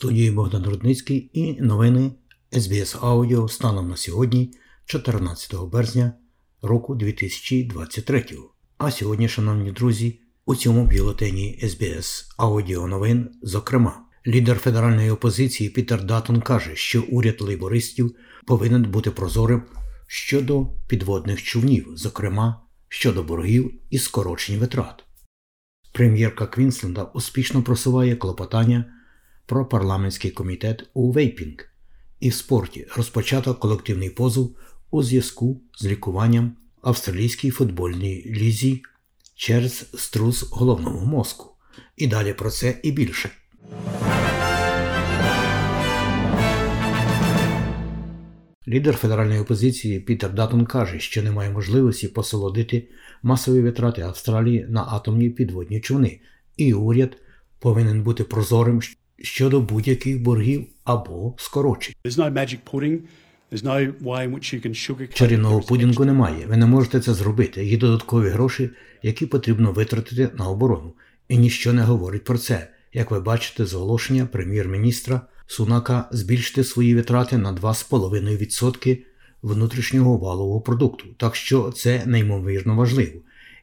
Студії Богдан Рудницький і новини SBS Audio станом на сьогодні, 14 березня року 2023. А сьогодні, шановні друзі, у цьому бюлетені SBS Audio новин, зокрема, лідер федеральної опозиції Пітер Датон каже, що уряд лейбористів повинен бути прозорим щодо підводних човнів, зокрема щодо боргів і скорочень витрат. Прем'єрка Квінсленда успішно просуває клопотання про парламентський комітет у вейпінг і в спорті розпочато колективний позов у зв'язку з лікуванням австралійській футбольній лізі через струс головного мозку. І далі про це і більше. Лідер федеральної опозиції Пітер Датон каже, що немає можливості посолодити масові витрати Австралії на атомні підводні човни, і уряд повинен бути прозорим щодо будь-яких боргів або скорочень. Чарівного пудінгу немає. Ви не можете це зробити. Є додаткові гроші, які потрібно витратити на оборону. І ніщо не говорить про це. Як ви бачите з оголошення прем'єр-міністра Сунака збільшити свої витрати на 2,5% внутрішнього валового продукту. Так що це неймовірно важливо.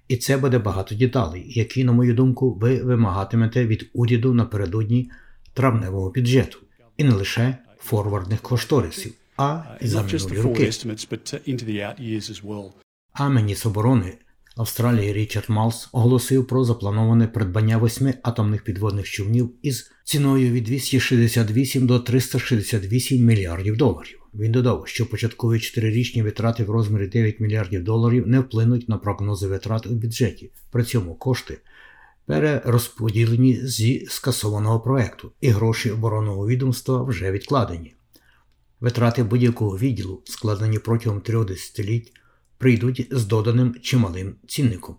І це буде багато деталей, які, на мою думку, ви вимагатимете від уряду напередодні травневого бюджету. І не лише форвардних кошторисів, а й за минулі роки. estimates, but into the out years as well. А міністр оборони Австралії Річард Малс оголосив про заплановане придбання восьми атомних підводних човнів із ціною від 268 до 368 мільярдів доларів. Він додав, що початкові чотирирічні витрати в розмірі 9 мільярдів доларів не вплинуть на прогнози витрат у бюджеті. При цьому кошти перерозподілені зі скасованого проекту, і гроші оборонного відомства вже відкладені. Витрати будь-якого відділу, складені протягом трьох десятиліть, прийдуть з доданим чималим цінником.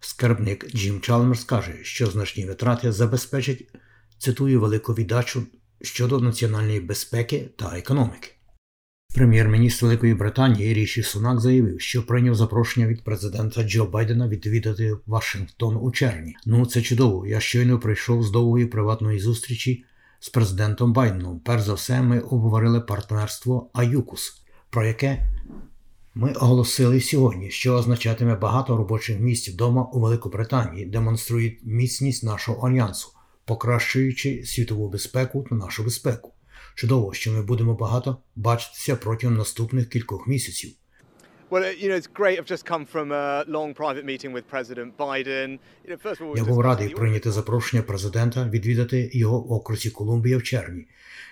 Скарбник Джим Чалмерс каже, що значні витрати забезпечать, цитую, велику віддачу щодо національної безпеки та економіки. Прем'єр-міністр Великої Британії Ріші Сунак заявив, що прийняв запрошення від президента Джо Байдена відвідати Вашингтон у червні. Ну це чудово. Я щойно прийшов з довгої приватної зустрічі з президентом Байденом. Перш за все, ми обговорили партнерство АЮКУС, про яке ми оголосили сьогодні, що означатиме багато робочих місць вдома у Великобританії, демонструють міцність нашого альянсу, покращуючи світову безпеку та нашу безпеку. Чудово, що ми будемо багато бачитися протягом наступних кількох місяців. Я був радий прийняти запрошення президента відвідати його в окрузі Колумбія в червні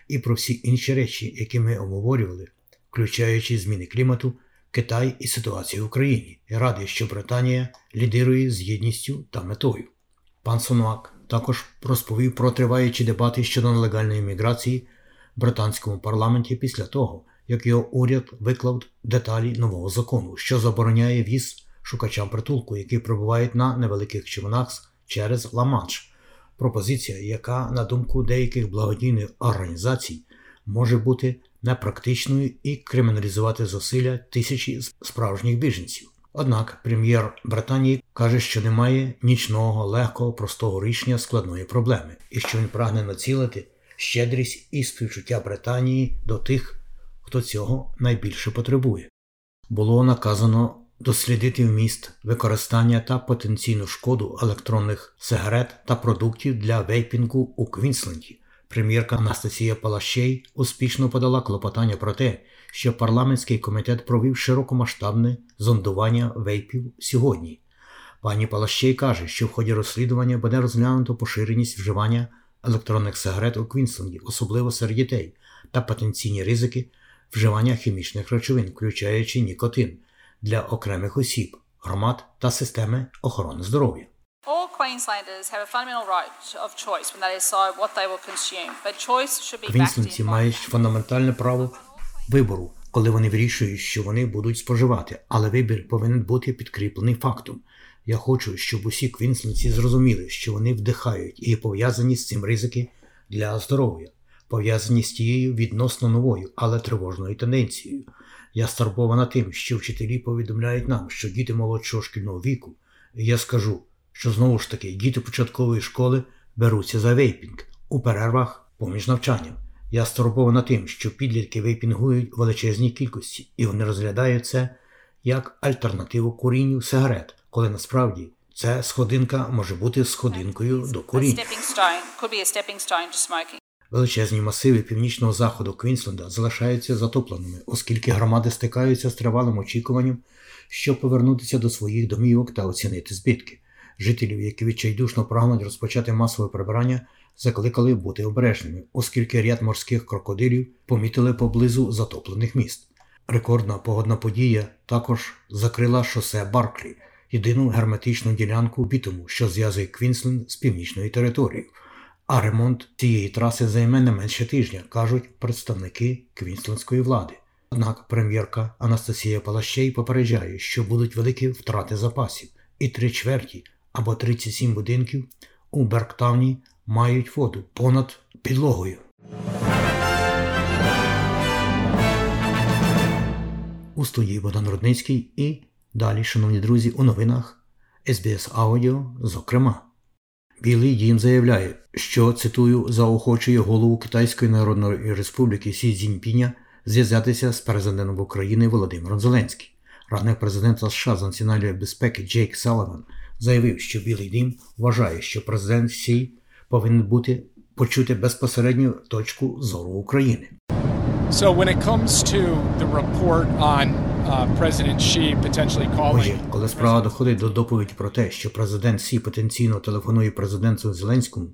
і про всі інші речі, які ми обговорювали, включаючи зміни клімату, Китай і ситуацію в Україні. Я радий, що Британія лідирує з єдністю та метою. Пан Сонуак також розповів про триваючі дебати щодо нелегальної міграції британському парламенті після того, як його уряд виклав деталі нового закону, що забороняє в'їзд шукачам притулку, які прибувають на невеликих човнах через Ла-Манш. Пропозиція, яка, на думку деяких благодійних організацій, може бути непрактичною і криміналізувати зусилля тисячі справжніх біженців. Однак прем'єр Британії каже, що немає нічного, легкого, простого рішення складної проблеми, і що він прагне націлити щедрість і співчуття Британії до тих, хто цього найбільше потребує. Було наказано дослідити вміст використання та потенційну шкоду електронних сигарет та продуктів для вейпінгу у Квінсленді. Прем'єрка Анастасія Палащей успішно подала клопотання про те, що парламентський комітет провів широкомасштабне зондування вейпів сьогодні. Пані Палащей каже, що в ході розслідування буде розглянуто поширеність вживання електронних сигарет у Квінсленді, особливо серед дітей, та потенційні ризики вживання хімічних речовин, включаючи нікотин. для окремих осіб, громад та системи охорони здоров'я. All Queenslanders have a fundamental right of choice when they decide what they will consume, but choice should be Квінсленці мають фундаментальне право вибору, коли вони вирішують, що вони будуть споживати, але вибір повинен бути підкріплений фактом. Я хочу, щоб усі квінсленці зрозуміли, що вони вдихають і пов'язані з цим ризики для здоров'я, пов'язані з тією відносно новою, але тривожною тенденцією. Я стурбована тим, що вчителі повідомляють нам, що діти молодшого шкільного віку, і я скажу, що знову ж таки діти початкової школи беруться за вейпінг у перервах поміж навчанням. Я стурбована тим, що підлітки вейпінгують величезній кількості, і вони розглядають це як альтернативу курінню сигарет, коли насправді ця сходинка може бути сходинкою до куріння. Величезні масиви північного заходу Квінсленда залишаються затопленими, оскільки громади стикаються з тривалим очікуванням, щоб повернутися до своїх домівок та оцінити збитки. Жителів, які відчайдушно прагнуть розпочати масове прибирання, закликали бути обережними, оскільки ряд морських крокодилів помітили поблизу затоплених міст. Рекордна погодна подія також закрила шосе Барклі, єдину герметичну ділянку бітуму, що зв'язує Квінсленд з північною територією. А ремонт цієї траси займе не менше тижня, кажуть представники квінслендської влади. Однак прем'єрка Анастасія Палащей попереджає, що будуть великі втрати запасів, і три чверті або 37 будинків у Берктауні мають воду понад підлогою. У студії Богдан Рудницький і далі, шановні друзі, у новинах SBS Аудіо, зокрема. Білий дім заявляє, що цитую заохочує голову Китайської Народної Республіки Сі Цзіньпіня зв'язатися з президентом України Володимиром Зеленським. Радник президента США з національної безпеки Джейк Салливан заявив, що Білий Дім вважає, що президент Сі повинен бути почути безпосередню точку зору України. So when it comes to the report on Отже, коли справа доходить до доповіді про те, що президент Сі потенційно телефонує президенту Зеленському,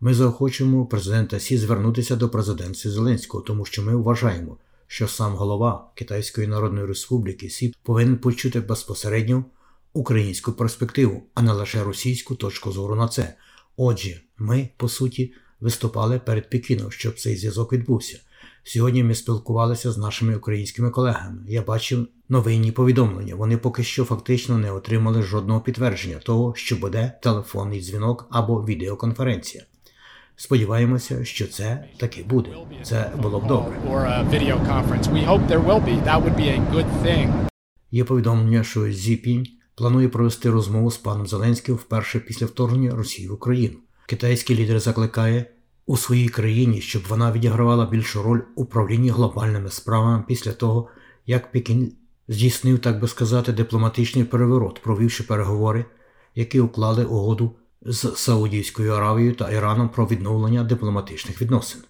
ми заохочуємо президента Сі звернутися до президента Зеленського, тому що ми вважаємо, що сам голова Китайської Народної Республіки Сі повинен почути безпосередньо українську перспективу, а не лише російську точку зору на це. Отже, ми, по суті, виступали перед Пекіном, щоб цей зв'язок відбувся. Сьогодні ми спілкувалися з нашими українськими колегами. Я бачив новинні повідомлення. Вони поки що фактично не отримали жодного підтвердження того, що буде телефонний дзвінок або відеоконференція. Сподіваємося, що це таки буде. Це було б добре. Є повідомлення, що Зіпінь планує провести розмову з паном Зеленським вперше після вторгнення Росії в Україну. Китайський лідер закликає у своїй країні, щоб вона відігравала більшу роль у управлінні глобальними справами після того, як Пекін здійснив, так би сказати, дипломатичний переворот, провівши переговори, які уклали угоду з Саудівською Аравією та Іраном про відновлення дипломатичних відносин.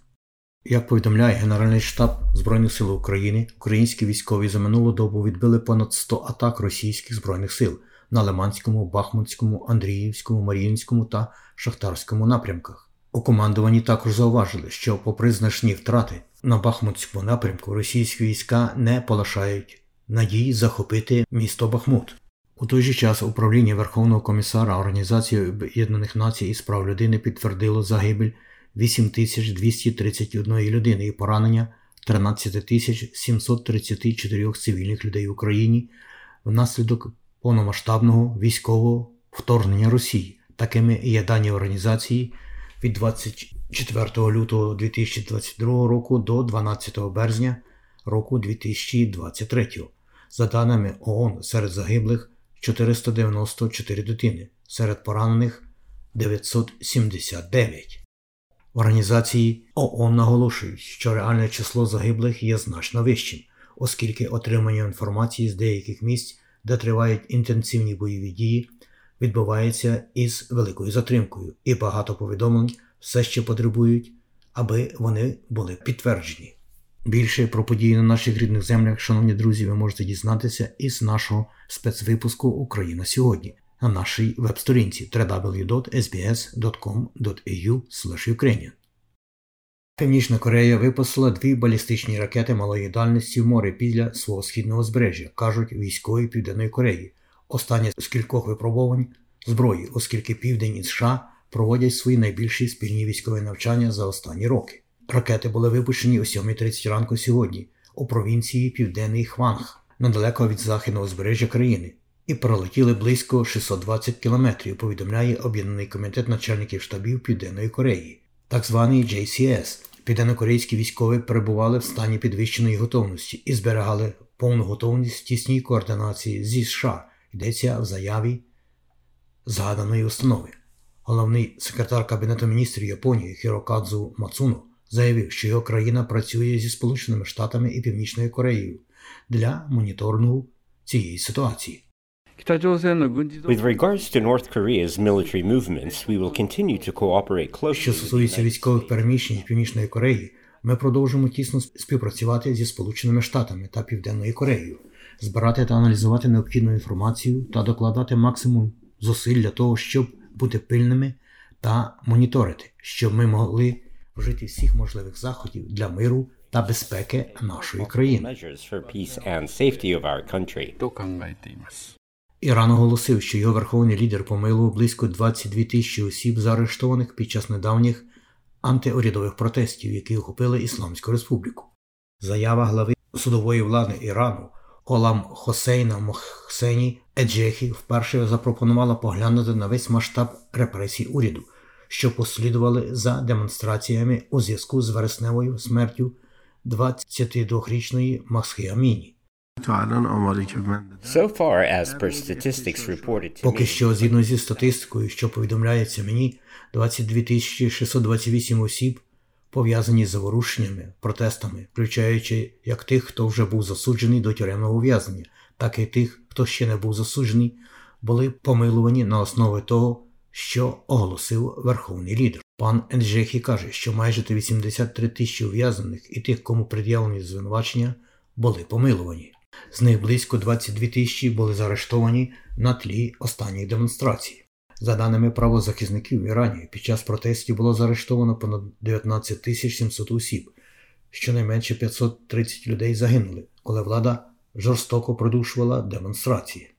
Як повідомляє Генеральний штаб Збройних сил України, українські військові за минулу добу відбили понад 100 атак російських збройних сил на Лиманському, Бахмутському, Андріївському, Маріїнському та Шахтарському напрямках. У командуванні також зауважили, що, попри значні втрати на Бахмутському напрямку, російські війська не полишають надії захопити місто Бахмут. У той же час управління Верховного комісара Організації Об'єднаних Націй із прав людини підтвердило загибель 8231 людини і поранення 13734 цивільних людей в Україні внаслідок повномасштабного військового вторгнення Росії. Такими є дані організації від 24 лютого 2022 року до 12 березня року 2023. За даними ООН, серед загиблих 494 дитини, серед поранених 979. В організації ООН наголошують, що реальне число загиблих є значно вищим, оскільки отримання інформації з деяких місць, де тривають інтенсивні бойові дії, відбувається із великою затримкою, і багато повідомлень все ще потребують, аби вони були підтверджені. Більше про події на наших рідних землях, шановні друзі, ви можете дізнатися із нашого спецвипуску Україна сьогодні на нашій веб-сторінці www.sbs.com.au Ukrainian. Північна Корея випустила дві балістичні ракети малої дальності в море після свого східного збережжя, кажуть військові Південної Кореї. Останнє з кількох випробувань зброї, оскільки Південь і США проводять свої найбільші спільні військові навчання за останні роки. Ракети були випущені о 7.30 ранку сьогодні у провінції Південний Хванг, недалеко від західного узбережжя країни, і пролетіли близько 620 кілометрів, повідомляє Об'єднаний комітет начальників штабів Південної Кореї, так званий JCS. Південнокорейські військові перебували в стані підвищеної готовності і зберігали повну готовність тісній координації зі США. Йдеться в заяві згаданої установи. Головний секретар Кабінету міністрів Японії Хірокадзу Мацуно заявив, що його країна працює зі Сполученими Штатами і Північною Кореєю для моніторингу цієї ситуації. With regards to North Korea's military movements, we will continue to cooperate closely. Що стосується військових переміщень Північної Кореї, ми продовжимо тісно співпрацювати зі Сполученими Штатами та Південною Кореєю, збирати та аналізувати необхідну інформацію та докладати максимум зусиль для того, щоб бути пильними та моніторити, щоб ми могли вжити всіх можливих заходів для миру та безпеки нашої країни. Іран оголосив, що його верховний лідер помилував близько 22 тисячі осіб, заарештованих під час недавніх антиурядових протестів, які охопили Ісламську республіку. Заява глави судової влади Ірану Колам Хосейна Мохсені Еджехі вперше запропонувала поглянути на весь масштаб репресій уряду, що послідували за демонстраціями у зв'язку з вересневою смертю 22-річної Масхіаміні. Поки що, згідно зі статистикою, що повідомляється мені, 22 628 осіб пов'язані з заворушеннями, протестами, включаючи як тих, хто вже був засуджений до тюремного ув'язнення, так і тих, хто ще не був засуджений, були помилувані на основі того, що оголосив верховний лідер. Пан Енджехі каже, що майже 83 тисячі ув'язнених і тих, кому пред'явлені звинувачення, були помилувані. З них близько 22 тисячі були заарештовані на тлі останніх демонстрацій. За даними правозахисників в Ірані, під час протестів було заарештовано понад 19 тисяч 700 осіб. Щонайменше 530 людей загинули, коли влада жорстоко продушувала демонстрації.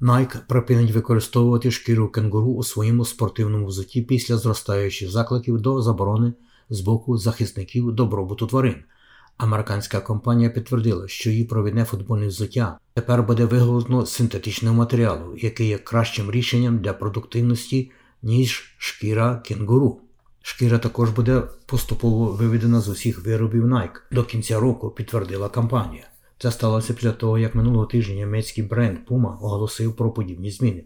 Nike припинить використовувати шкіру кенгуру у своєму спортивному взутті після зростаючих закликів до заборони з боку захисників добробуту тварин. Американська компанія підтвердила, що її провідне футбольне взуття тепер буде виготовлено з синтетичного матеріалу, який є кращим рішенням для продуктивності, ніж шкіра кенгуру. Шкіра також буде поступово виведена з усіх виробів Nike до кінця року, підтвердила компанія. Це сталося після того, як минулого тижня німецький бренд Puma оголосив про подібні зміни,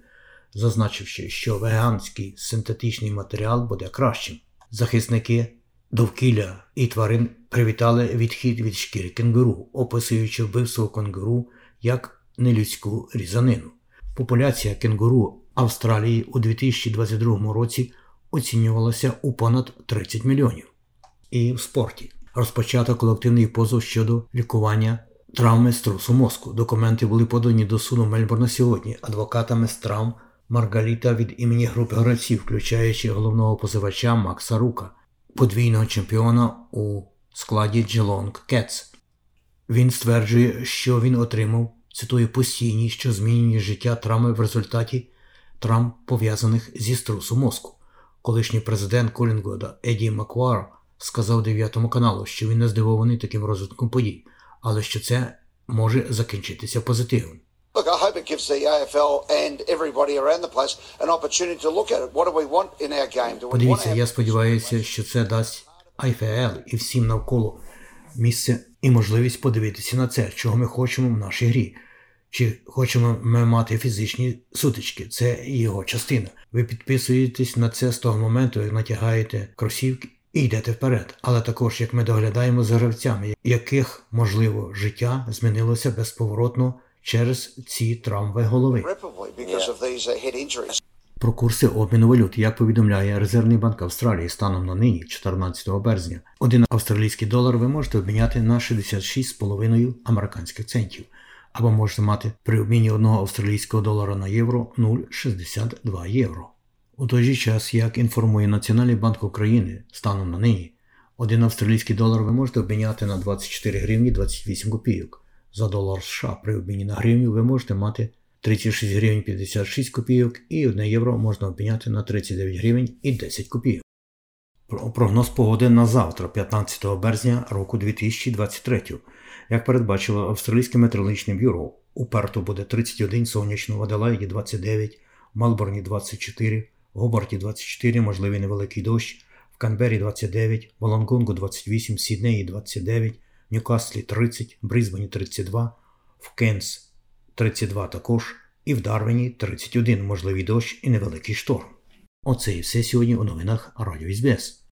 зазначивши, що веганський синтетичний матеріал буде кращим. Захисники довкілля і тварин привітали відхід від шкіри кенгуру, описуючи вбивство кенгуру як нелюдську різанину. Популяція кенгуру Австралії у 2022 році оцінювалася у понад 30 мільйонів. І в спорті розпочато колективний позов щодо лікування травми струсу мозку. Документи були подані до суду Мельбурна сьогодні адвокатами з травм Маргаліта від імені групи гравців, включаючи головного позивача Макса Рука, подвійного чемпіона у складі Geelong Cats. Він стверджує, що він отримав, цитую, постійні, що змінені життя травми в результаті травм, пов'язаних зі струсу мозку. Колишній президент Колінгода Еді Маквар сказав 9 каналу, що він не здивований таким розвитком подій, але що це може закінчитися позитивом. Look, I hope it gives the AFL and everybody around the place an opportunity to look at it. What do we want in our game? Do we Подивіться, я сподіваюся, що це дасть IFL і всім навколо місце і можливість подивитися на це, чого ми хочемо в нашій грі. Чи хочемо ми мати фізичні сутички, це його частина. Ви підписуєтесь на це з того моменту, як натягаєте кросівки і йдете вперед. Але також як ми доглядаємо за гравцями, яких, можливо, життя змінилося безповоротно через ці травми голови. Про курси обміну валют, як повідомляє Резервний банк Австралії станом на нині, 14 березня, один австралійський долар ви можете обміняти на 66,5 американських центів, або можете мати при обміні одного австралійського долара на євро 0,62 євро. У той же час, як інформує Національний банк України станом на нині, Один австралійський долар ви можете обміняти на 24 гривні 28 копійок. За долар США при обміні на гривню ви можете мати 36 гривень 56 копійок і 1 євро можна обміняти на 39 гривень і 10 копійок. Прогноз погоди на завтра, 15 березня року 2023. Як передбачило Австралійське метеорологічне бюро, у Перту буде 31 сонячно, в Аделаїді 29, в Малборні 24, в Гобарті 24, можливий невеликий дощ, в Канбері 29, в Лонгонгу 28, в Сіднеї 29, в Ньюкаслі 30, в Брізбені 32, в Кенс 32 також, і в Дарвіні 31, можливий дощ і невеликий шторм. Оце і все сьогодні у новинах Радіо СБС.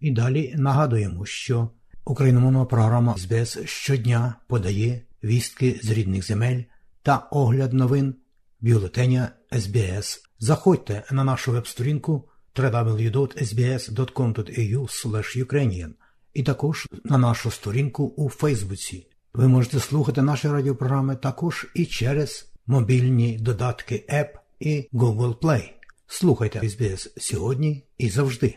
І далі нагадуємо, що україномовна програма СБС щодня подає вістки з рідних земель та огляд новин бюлетеня СБС. Заходьте на нашу веб-сторінку www.sbs.com.au і також на нашу сторінку у Фейсбуці. Ви можете слухати наші радіопрограми також і через мобільні додатки App і Google Play. Слухайте SBS сьогодні і завжди.